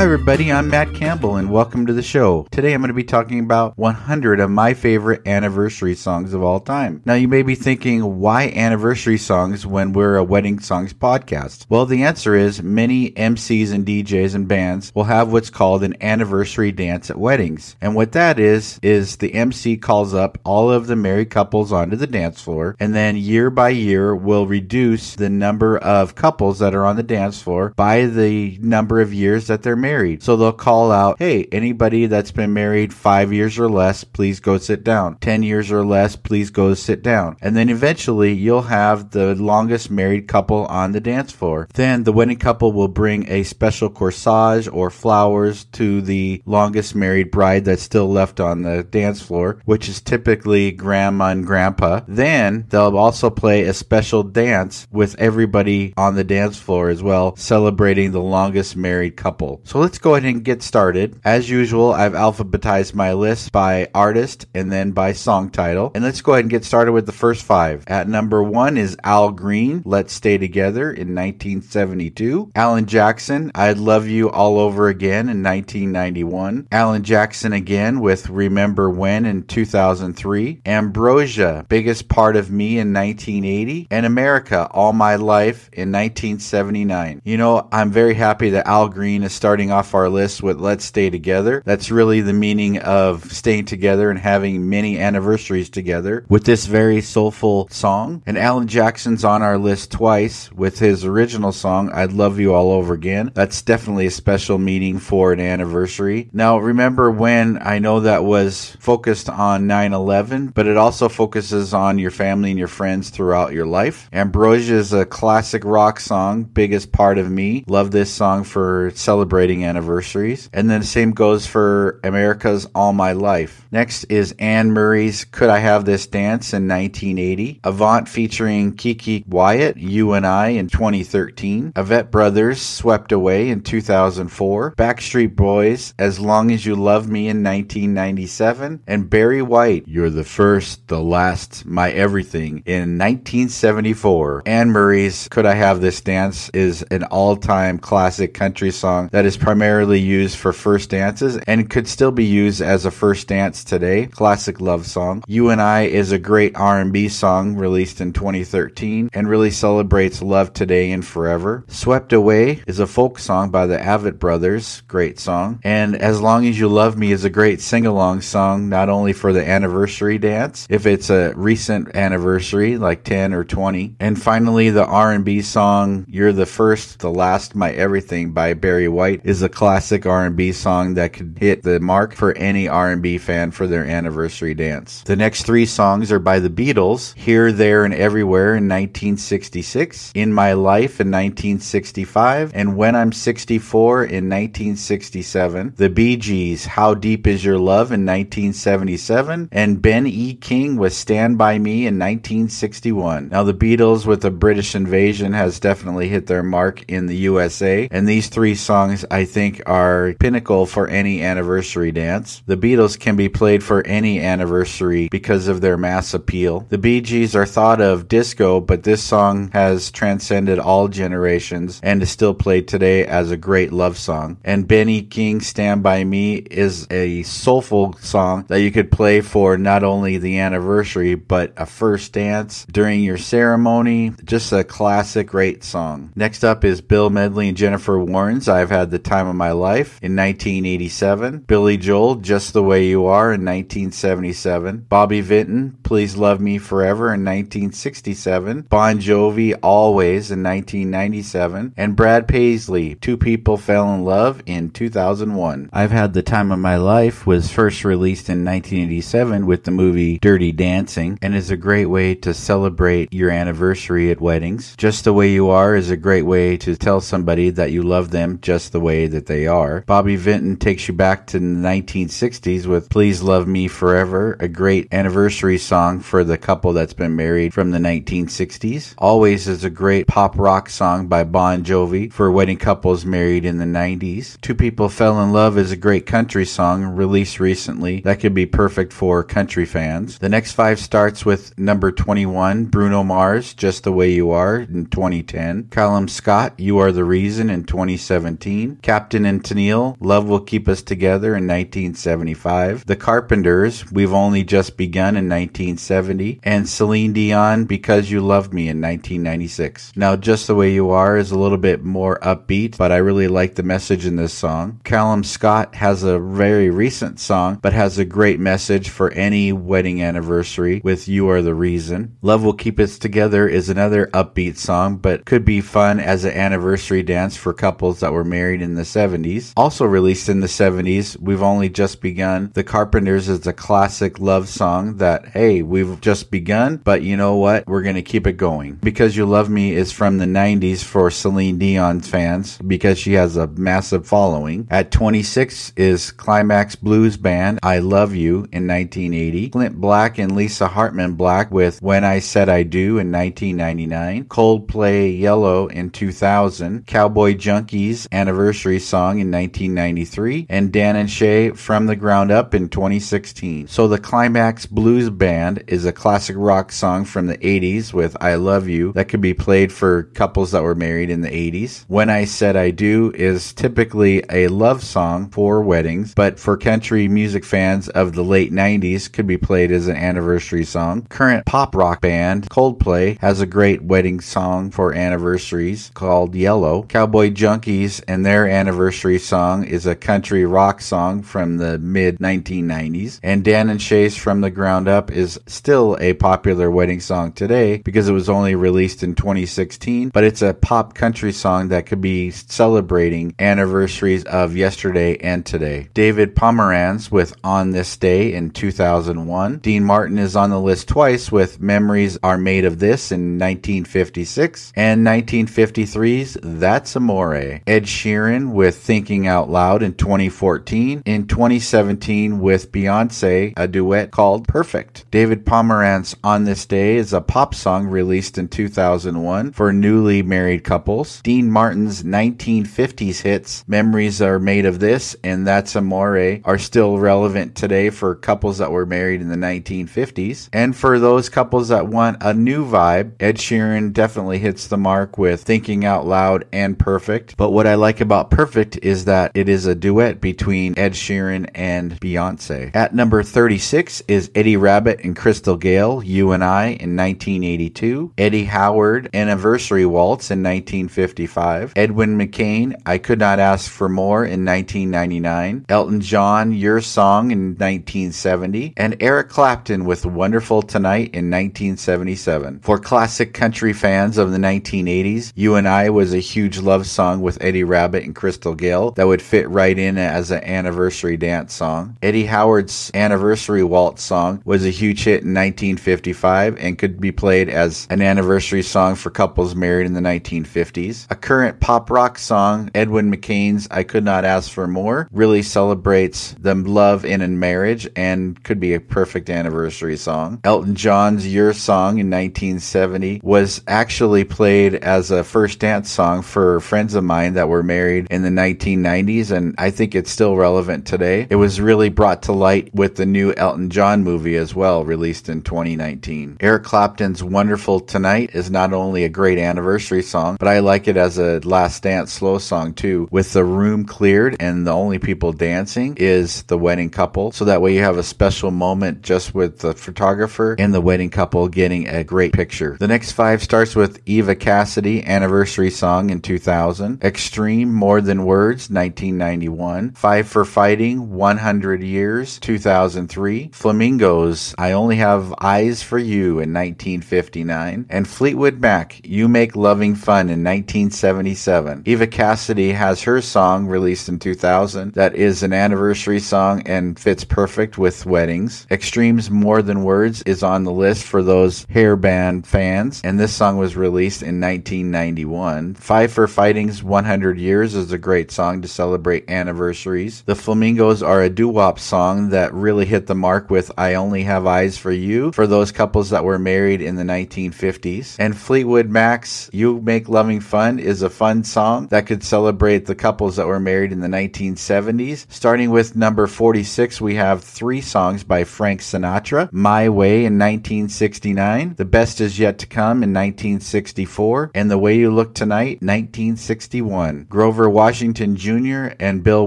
Hi, everybody. I'm Matt Campbell, and welcome to the show. Today, I'm going to be talking about 100 of my favorite anniversary songs of all time. Now, you may be thinking, why anniversary songs when we're a wedding songs podcast? Well, the answer is many MCs and DJs and bands will have what's called an anniversary dance at weddings. And what that is, is the MC calls up all of the married couples onto the dance floor, and then year by year will reduce the number of couples that are on the dance floor by the number of years that they're married married. So they'll call out, hey, anybody that's been married five years or less, please go sit down. 10 years or less, please go sit down. And then eventually you'll have the longest married couple on the dance floor. Then the wedding couple will bring a special corsage or flowers to the longest married bride that's still left on the dance floor, which is typically grandma and grandpa. Then they'll also play a special dance with everybody on the dance floor as well, celebrating the longest married couple. So let's go ahead and get started. As usual, I've alphabetized my list by artist and then by song title. And let's go ahead and get started with the first five. At number one is Al Green, Let's Stay Together in 1972. Alan Jackson, I'd Love You All Over Again in 1991. Alan Jackson again with Remember When in 2003. Ambrosia, Biggest Part of Me in 1980. And America, All My Life in 1979. You know, I'm very happy that Al Green is starting off our list with Let's Stay Together. That's really the meaning of staying together and having many anniversaries together with this very soulful song. And Alan Jackson's on our list twice with his original song, I'd Love You All Over Again. That's definitely a special meaning for an anniversary. Now, remember when I know that was focused on 9 11, but it also focuses on your family and your friends throughout your life. Ambrosia is a classic rock song, biggest part of me. Love this song for celebrating wedding anniversaries. And then the same goes for America's All My Life. Next is Anne Murray's Could I Have This Dance in 1980. Avant featuring KeKe Wyatt, You and I in 2013. Avett Brothers, Swept Away in 2004. Backstreet Boys, As Long as You Love Me in 1997. And Barry White, You're the First, the Last, My Everything in 1974. Anne Murray's Could I Have This Dance is an all time classic country song that is primarily used for first dances and could still be used as a first dance today. Classic love song. You and I is a great R&B song released in 2013 and really celebrates love today and forever. Swept Away is a folk song by the Avett Brothers. Great song. And As Long as You Love Me is a great sing-along song not only for the anniversary dance if it's a recent anniversary like 10 or 20. And finally the R&B song You're the First, the Last, My Everything by Barry White is a classic R&B song that could hit the mark for any R&B fan for their anniversary dance. The next three songs are by the Beatles, Here, There, and Everywhere in 1966, In My Life in 1965, and When I'm 64 in 1967. The Bee Gees, How Deep Is Your Love in 1977, and Ben E. King with Stand By Me in 1961. Now the Beatles with the British invasion has definitely hit their mark in the USA, and these three songs I think are pinnacle for any anniversary dance. The Beatles can be played for any anniversary because of their mass appeal. The Bee Gees are thought of disco, but this song has transcended all generations and is still played today as a great love song. And Ben E. King Stand By Me is a soulful song that you could play for not only the anniversary, but a first dance during your ceremony. Just a classic, great song. Next up is Bill Medley and Jennifer Warnes. I've had the time of My Life in 1987. Billy Joel, Just the Way You Are in 1977. Bobby Vinton, Please Love Me Forever in 1967. Bon Jovi, Always in 1997. And Brad Paisley, Two People Fell in Love in 2001. I've Had the Time of My Life was first released in 1987 with the movie Dirty Dancing and is a great way to celebrate your anniversary at weddings. Just the Way You Are is a great way to tell somebody that you love them just the way that they are. Bobby Vinton takes you back to the 1960s with Please Love Me Forever, a great anniversary song for the couple that's been married from the 1960s. Always is a great pop rock song by Bon Jovi for wedding couples married in the 90s. Two People Fell in Love is a great country song released recently that could be perfect for country fans. The next five starts with number 21, Bruno Mars, Just the Way You Are in 2010. Callum Scott, You Are the Reason in 2017. Captain and Tennille, Love Will Keep Us Together in 1975. The Carpenters, We've Only Just Begun in 1970. And Celine Dion, Because You Loved Me in 1996. Now, Just the Way You Are is a little bit more upbeat, but I really like the message in this song. Callum Scott has a very recent song, but has a great message for any wedding anniversary with You Are the Reason. Love Will Keep Us Together is another upbeat song, but could be fun as an anniversary dance for couples that were married in the 70s. Also released in the 70s, We've Only Just Begun. The Carpenters is a classic love song that, hey, we've just begun, but you know what? We're going to keep it going. Because You Love Me is from the 90s for Celine Dion fans because she has a massive following. At 26 is Climax Blues Band, I Love You in 1980. Clint Black and Lisa Hartman Black with When I Said I Do in 1999. Coldplay Yellow in 2000. Cowboy Junkies Anniversary Song in 1993. And Dan and Shay From the Ground Up in 2016. So the Climax Blues Band is a classic rock song from the 80s with I Love You that could be played for couples that were married in the 80s. When I Said I Do is typically a love song for weddings, but for country music fans of the late 90s could be played as an anniversary song. Current pop rock band Coldplay has a great wedding song for anniversaries called Yellow. Cowboy Junkies and their anniversary song is a country rock song from the mid 1990s. And Dan and Shay's From the Ground Up is still a popular wedding song today because it was only released in 2016, but it's a pop country song that could be celebrating anniversaries of yesterday and today. David Pomeranz with On This Day in 2001. Dean Martin is on the list twice with Memories Are Made of This in 1956 and 1953's That's Amore. Ed Sheeran with Thinking Out Loud in 2014. In 2017 with Beyonce, a duet called Perfect. David Pomeranz On This Day is a pop song released in 2001 for newly married couples. Dean Martin's 1950s hits Memories Are Made of This and That's Amore are still relevant today for couples that were married in the 1950s. And for those couples that want a new vibe, Ed Sheeran definitely hits the mark with Thinking Out Loud and Perfect. But what I like about Perfect is that it is a duet between Ed Sheeran and Beyonce. At number 36 is Eddie Rabbitt and Crystal Gayle, You and I in 1982. Eddie Howard, Anniversary Waltz in 1955. Edwin McCain, I Could Not Ask for More in 1999. Elton John, Your Song in 1970. And Eric Clapton with Wonderful Tonight in 1977. For classic country fans of the 1980s, You and I was a huge love song with Eddie Rabbitt and Crystal Gayle that would fit right in as an anniversary dance song. Eddie Howard's Anniversary Waltz song was a huge hit in 1955 and could be played as an anniversary song for couples married in the 1950s. A current pop rock song, Edwin McCain's I Could Not Ask for More, really celebrates the love in a marriage and could be a perfect anniversary song. Elton John's Your Song in 1970 was actually played as a first dance song for friends of mine that were married in the 1990s, and I think it's still relevant today. It was really brought to light with the new Elton John movie as well, released in 2019. Eric Clapton's Wonderful Tonight is not only a great anniversary song, but I like it as a last dance slow song too, with the room cleared and the only people dancing is the wedding couple. So that way you have a special moment just with the photographer and the wedding couple getting a great picture. The next five starts with Eva Cassidy anniversary song in 2000, Extreme More Than Words 1991, Five for Fighting 100 Years 2003, Flamingos I Only Have Eyes for You in 1959, and Fleetwood Mac You Make Loving Fun in 1977. Eva Cassidy has her song released in 2000 that is an anniversary song and fits perfect with weddings. Extremes More Than Words is on the list for those hair band fans, and this song was released in 1991. Five for Fighting's 100 Years is is a great song to celebrate anniversaries. The Flamingos are a doo-wop song that really hit the mark with I Only Have Eyes for You for those couples that were married in the 1950s. And Fleetwood Mac's You Make Loving Fun is a fun song that could celebrate the couples that were married in the 1970s. Starting with number 46, we have three songs by Frank Sinatra. My Way in 1969, The Best Is Yet to Come in 1964, and The Way You Look Tonight 1961. Grover Washington Jr. and Bill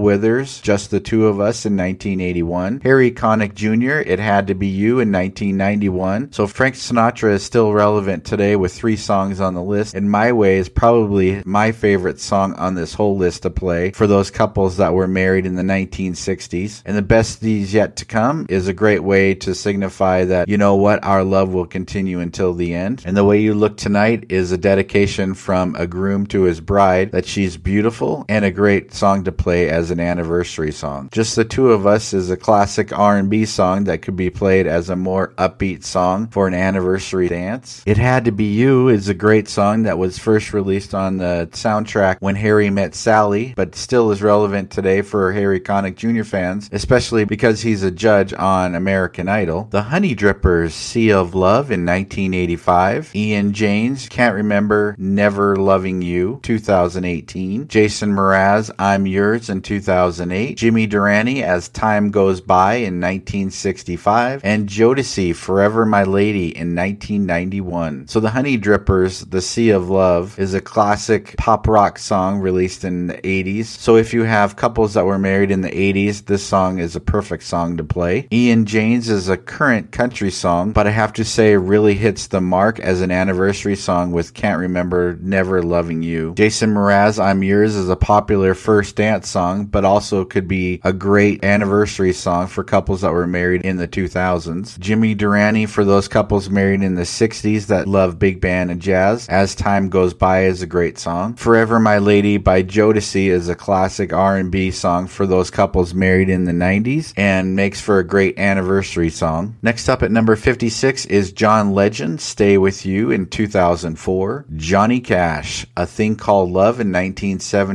Withers, Just the Two of Us in 1981. Harry Connick Jr., It Had to Be You in 1991. So Frank Sinatra is still relevant today with three songs on the list, and My Way is probably my favorite song on this whole list to play for those couples that were married in the 1960s. And The Best Is Yet to Come is a great way to signify that, you know what, our love will continue until the end. And The Way You Look Tonight is a dedication from a groom to his bride that she's beautiful and a great song to play as an anniversary song. Just the Two of Us is a classic R&B song that could be played as a more upbeat song for an anniversary dance. It Had to Be You is a great song that was first released on the soundtrack When Harry Met Sally, but still is relevant today for Harry Connick Jr. fans, especially because he's a judge on American Idol. The Honeydrippers Sea of Love in 1985. Ian James Can't Remember Never Loving You 2018. Jason Mraz I'm Yours in 2008. Jimmy Durante As Time Goes By in 1965. And Jodeci Forever My Lady in 1991. So the Honeydrippers The Sea of Love is a classic pop rock song released in the 80s. So if you have couples that were married in the 80s, this song is a perfect song to play. Ian James is a current country song, but I have to say really hits the mark as an anniversary song with Can't Remember Never Loving You. Jason Mraz I'm Yours is a popular first dance song, but also could be a great anniversary song for couples that were married in the 2000s. Jimmy Durante for those couples married in the 60s that love big band and jazz. As Time Goes By is a great song. Forever My Lady by Jodeci is a classic R&B song for those couples married in the 90s and makes for a great anniversary song. Next up at number 56 is John Legend, Stay With You in 2004. Johnny Cash, A Thing Called Love in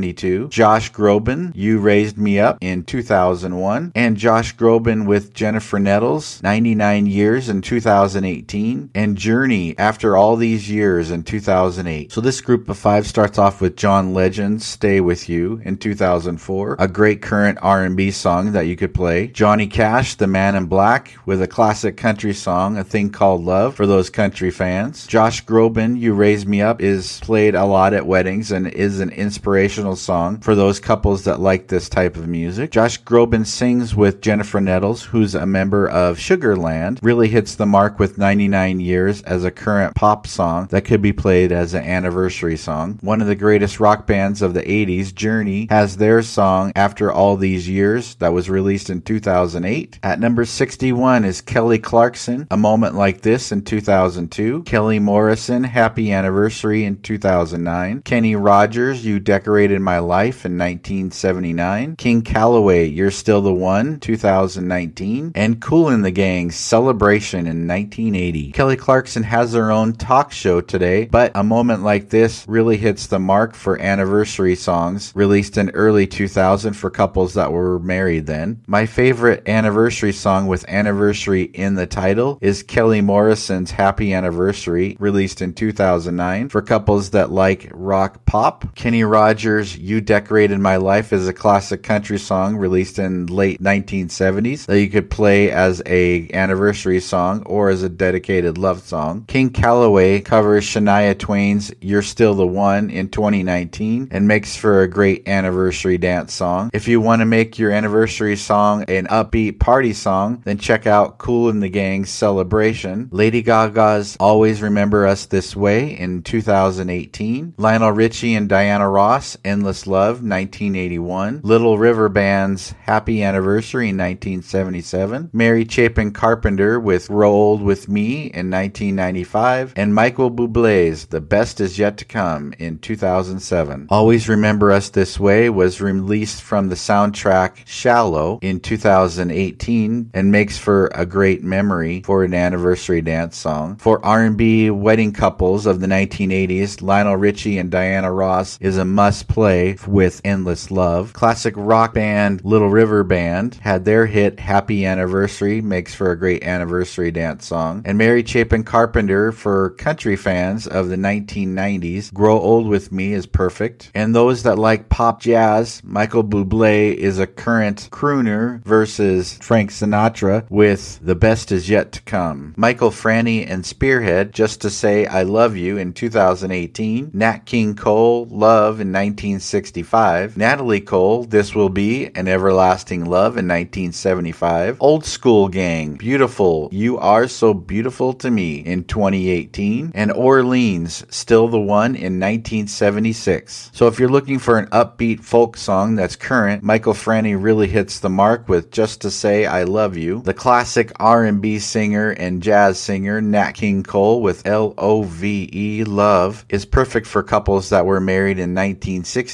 1972. Josh Groban, You Raised Me Up in 2001. And Josh Groban with Jennifer Nettles, 99 Years in 2018. And Journey, After All These Years in 2008. So this group of five starts off with John Legend, Stay With You in 2004. A great current R&B song that you could play. Johnny Cash, The Man in Black with a classic country song, A Thing Called Love for those country fans. Josh Groban, You Raise Me Up is played a lot at weddings and is an inspirational song for those couples that like this type of music. Josh Groban sings with Jennifer Nettles, who's a member of Sugarland, really hits the mark with 99 years as a current pop song that could be played as an anniversary song. One of the greatest rock bands of the 80s, Journey, has their song After All These Years that was released in 2008. At number 61 is Kelly Clarkson, A Moment Like This in 2002. Kelly Morrison, Happy Anniversary in 2009. Kenny Rogers, You Decorated My Life in 1979. King Calloway, You're Still the One, 2019. And Kool and the Gang, Celebration in 1980. Kelly Clarkson has her own talk show today, but A Moment Like This really hits the mark for anniversary songs released in early 2000 for couples that were married then. My favorite anniversary song with anniversary in the title is Kelly Morrison's Happy Anniversary, released in 2009 for couples that like rock pop. Kenny Rogers' You Decorated My Life is a classic country song released in late 1970s that you could play as a anniversary song or as a dedicated love song. King Calloway covers Shania Twain's You're Still the One in 2019 and makes for a great anniversary dance song. If you want to make your anniversary song an upbeat party song, then check out Kool and the Gang's Celebration. Lady Gaga's Always Remember Us This Way in 2018. Lionel Richie and Diana Ross Endless Love 1981. Little River Band's Happy Anniversary in 1977. Mary Chapin Carpenter with Grow Old With Me in 1995. And Michael Bublé's The Best Is Yet to Come in 2007. Always Remember Us This Way was released from the soundtrack Shallow in 2018 and makes for a great memory for an anniversary dance song. For R&B wedding couples of the 1980s, Lionel Richie and Diana Ross is a must play Buble with Endless Love. Classic rock band Little River Band had their hit Happy Anniversary, makes for a great anniversary dance song. And Mary Chapin Carpenter for country fans of the 1990s, Grow Old With Me is perfect. And those that like pop jazz, Michael Bublé is a current crooner versus Frank Sinatra with The Best Is Yet to Come. Michael Franti and Spearhead, Just to Say I Love You in 2018. Nat King Cole, Love in 1965. Natalie Cole, This Will Be an Everlasting Love in 1975. Old School Gang, Beautiful, You Are So Beautiful to Me in 2018. And Orleans, Still the One in 1976. So if you're looking for an upbeat folk song that's current, Michael Franti really hits the mark with Just to Say I Love You. The classic R&B singer and jazz singer Nat King Cole with L-O-V-E, Love, is perfect for couples that were married in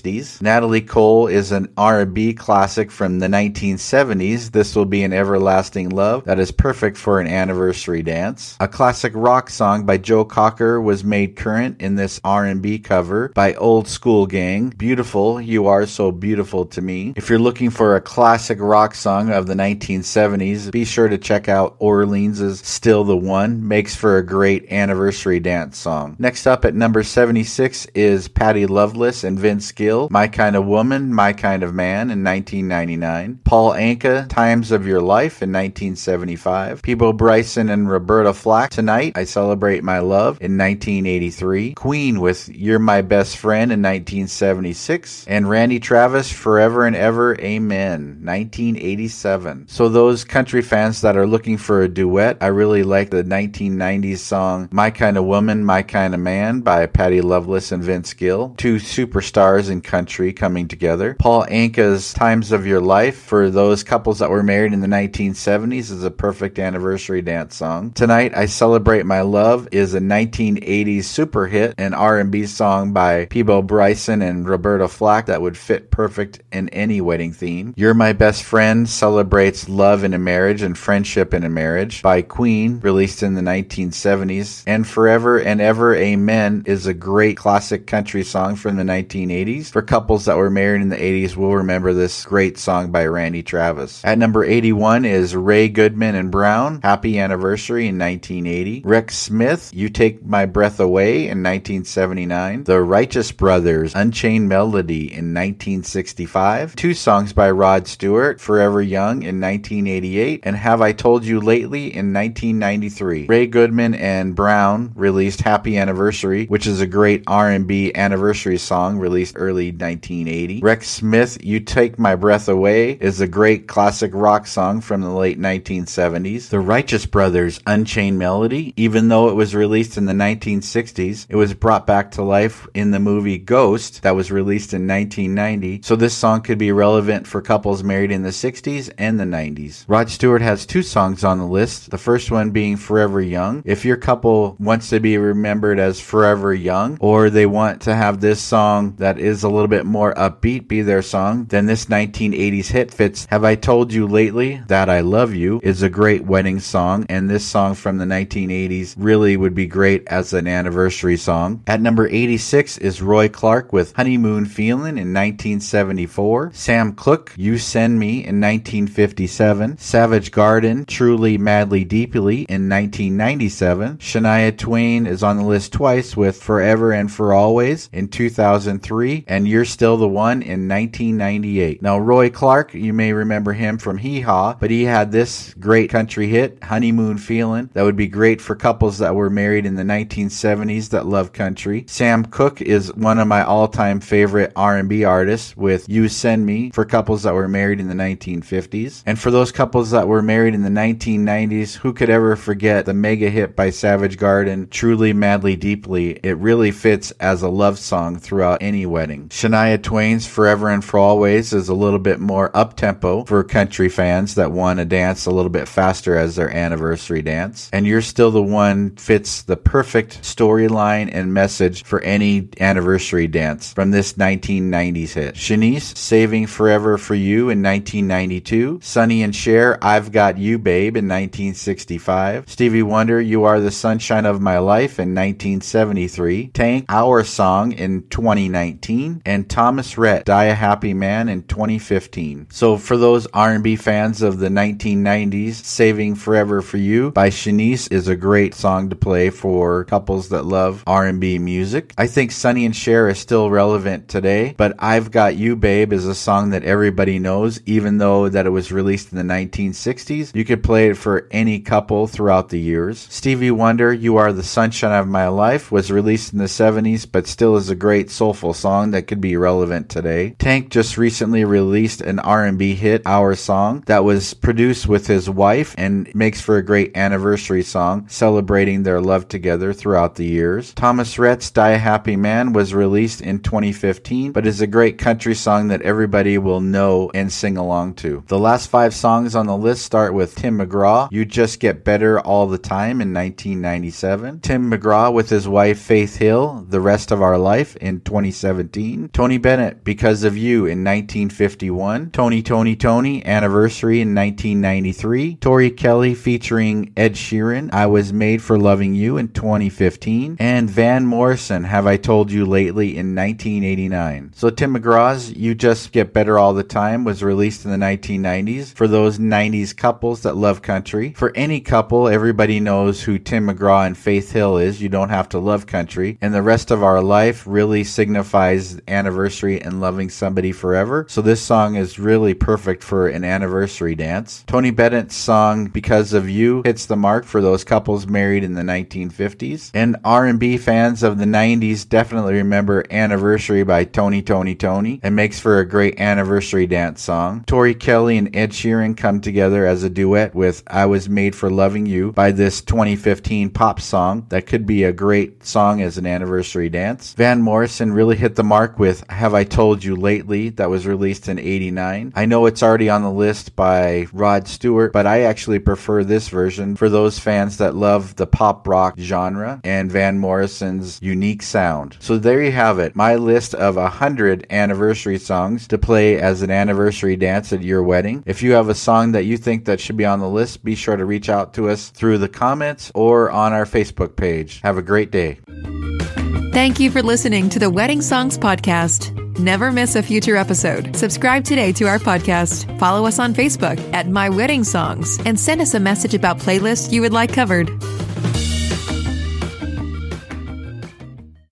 1960s. Natalie Cole is an R&B classic from the 1970s. This will be an everlasting love that is perfect for an anniversary dance. A classic rock song by Joe Cocker was made current in this R&B cover by Old School Gang. Beautiful, You Are So Beautiful to Me. If you're looking for a classic rock song of the 1970s, be sure to check out Orleans' Still the One. Makes for a great anniversary dance song. Next up at number 76 is Patty Loveless and Vince Gill, My Kind of Woman, My Kind of Man in 1999. Paul Anka, Times of Your Life in 1975. Peabo Bryson and Roberta Flack, Tonight I Celebrate My Love in 1983. Queen with You're My Best Friend in 1976. And Randy Travis, Forever and Ever, Amen, 1987. So those country fans that are looking for a duet, I really like the 1990s song My Kind of Woman, My Kind of Man by Patty Loveless and Vince Gill. Two superstars in country coming together. Paul Anka's Times of Your Life for those couples that were married in the 1970s is a perfect anniversary dance song. Tonight I Celebrate My Love is a 1980s super hit, an R&B song by Peabo Bryson and Roberta Flack that would fit perfect in any wedding theme. You're My Best Friend celebrates love in a marriage and friendship in a marriage by Queen, released in the 1970s. And Forever and Ever Amen is a great classic country song from the 1980s. For couples that were married in the 80s will remember this great song by Randy Travis. At number 81 is Ray Goodman and Brown, Happy Anniversary in 1980. Rex Smith, You Take My Breath Away in 1979. The Righteous Brothers, Unchained Melody in 1965. Two songs by Rod Stewart, Forever Young in 1988 and Have I Told You Lately in 1993. Ray Goodman and Brown released Happy Anniversary, which is a great R&B anniversary song released early 1980. Rex Smith, You Take My Breath Away is a great classic rock song from the late 1970s. The Righteous Brothers, Unchained Melody, even though it was released in the 1960s, it was brought back to life in the movie Ghost that was released in 1990. So this song could be relevant for couples married in the 60s and the 90s. Rod Stewart has two songs on the list. The first one being Forever Young. If your couple wants to be remembered as Forever Young, or they want to have this song that is a little bit more upbeat be their song, then this 1980s hit fits. Have I Told You Lately That I Love You is a great wedding song, and this song from the 1980s really would be great as an anniversary song. At number 86 is Roy Clark with Honeymoon Feelin' in 1974. Sam Cooke, You Send Me in 1957. Savage Garden, Truly Madly Deeply in 1997. Shania Twain is on the list twice with Forever and For Always in 2003 and You're Still the One in 1998. Now, Roy Clark, you may remember him from Hee Haw, but he had this great country hit, Honeymoon Feelin', that would be great for couples that were married in the 1970s that love country. Sam Cooke is one of my all-time favorite R&B artists with You Send Me for couples that were married in the 1950s. And for those couples that were married in the 1990s, who could ever forget the mega hit by Savage Garden, Truly Madly Deeply? It really fits as a love song throughout any wedding. Shania Twain's Forever and For Always is a little bit more up-tempo for country fans that want to dance a little bit faster as their anniversary dance. And You're Still the One fits the perfect storyline and message for any anniversary dance from this 1990s hit. Shanice, Saving Forever for You in 1992. Sonny and Cher, I've Got You Babe in 1965. Stevie Wonder, You Are the Sunshine of My Life in 1973. Tank, Our Song in 2019. 2014, and Thomas Rhett, Die a Happy Man in 2015. So for those R&B fans of the 1990s, Saving Forever for You by Shanice is a great song to play for couples that love R&B music. I think Sonny and Cher is still relevant today, but I've Got You Babe is a song that everybody knows even though that it was released in the 1960s. You could play it for any couple throughout the years. Stevie Wonder, You Are the Sunshine of My Life was released in the 70s but still is a great soulful song that could be relevant today. Tank just recently released an R&B hit, Our Song, that was produced with his wife and makes for a great anniversary song celebrating their love together throughout the years. Thomas Rhett's Die a Happy Man was released in 2015 but is a great country song that everybody will know and sing along to. The last five songs on the list start with Tim McGraw, You Just Get Better All the Time in 1997. Tim McGraw with his wife Faith Hill, The Rest of Our Life in 2017. Tony Bennett, Because of You in 1951. Tony Toni Toné, Anniversary in 1993. Tori Kelly featuring Ed Sheeran, I Was Made for Loving You in 2015. And Van Morrison, Have I Told You Lately in 1989. So Tim McGraw's You Just Get Better All the Time was released in the 1990s for those 90s couples that love country. For any couple, everybody knows who Tim McGraw and Faith Hill is. You don't have to love country. And the rest of our life really signifies anniversary and loving somebody forever. So this song is really perfect for an anniversary dance. Tony Bennett's song Because of You hits the mark for those couples married in the 1950s. And R&B fans of the 90s definitely remember Anniversary by Tony Toni Toné and makes for a great anniversary dance song. Tori Kelly and Ed Sheeran come together as a duet with I Was Made for Loving You by this 2015 pop song that could be a great song as an anniversary dance. Van Morrison really hit the mark with Have I Told You Lately that was released in 89. I know it's already on the list by Rod Stewart, but I actually prefer this version for those fans that love the pop rock genre and Van Morrison's unique sound. So there you have it, my list of 100 anniversary songs to play as an anniversary dance at your wedding. If you have a song that you think that should be on the list, be sure to reach out to us through the comments or on our Facebook page. Have a great day. Thank you for listening to the Wedding Songs Podcast. Never miss a future episode. Subscribe today to our podcast. Follow us on Facebook at My Wedding Songs and send us a message about playlists you would like covered.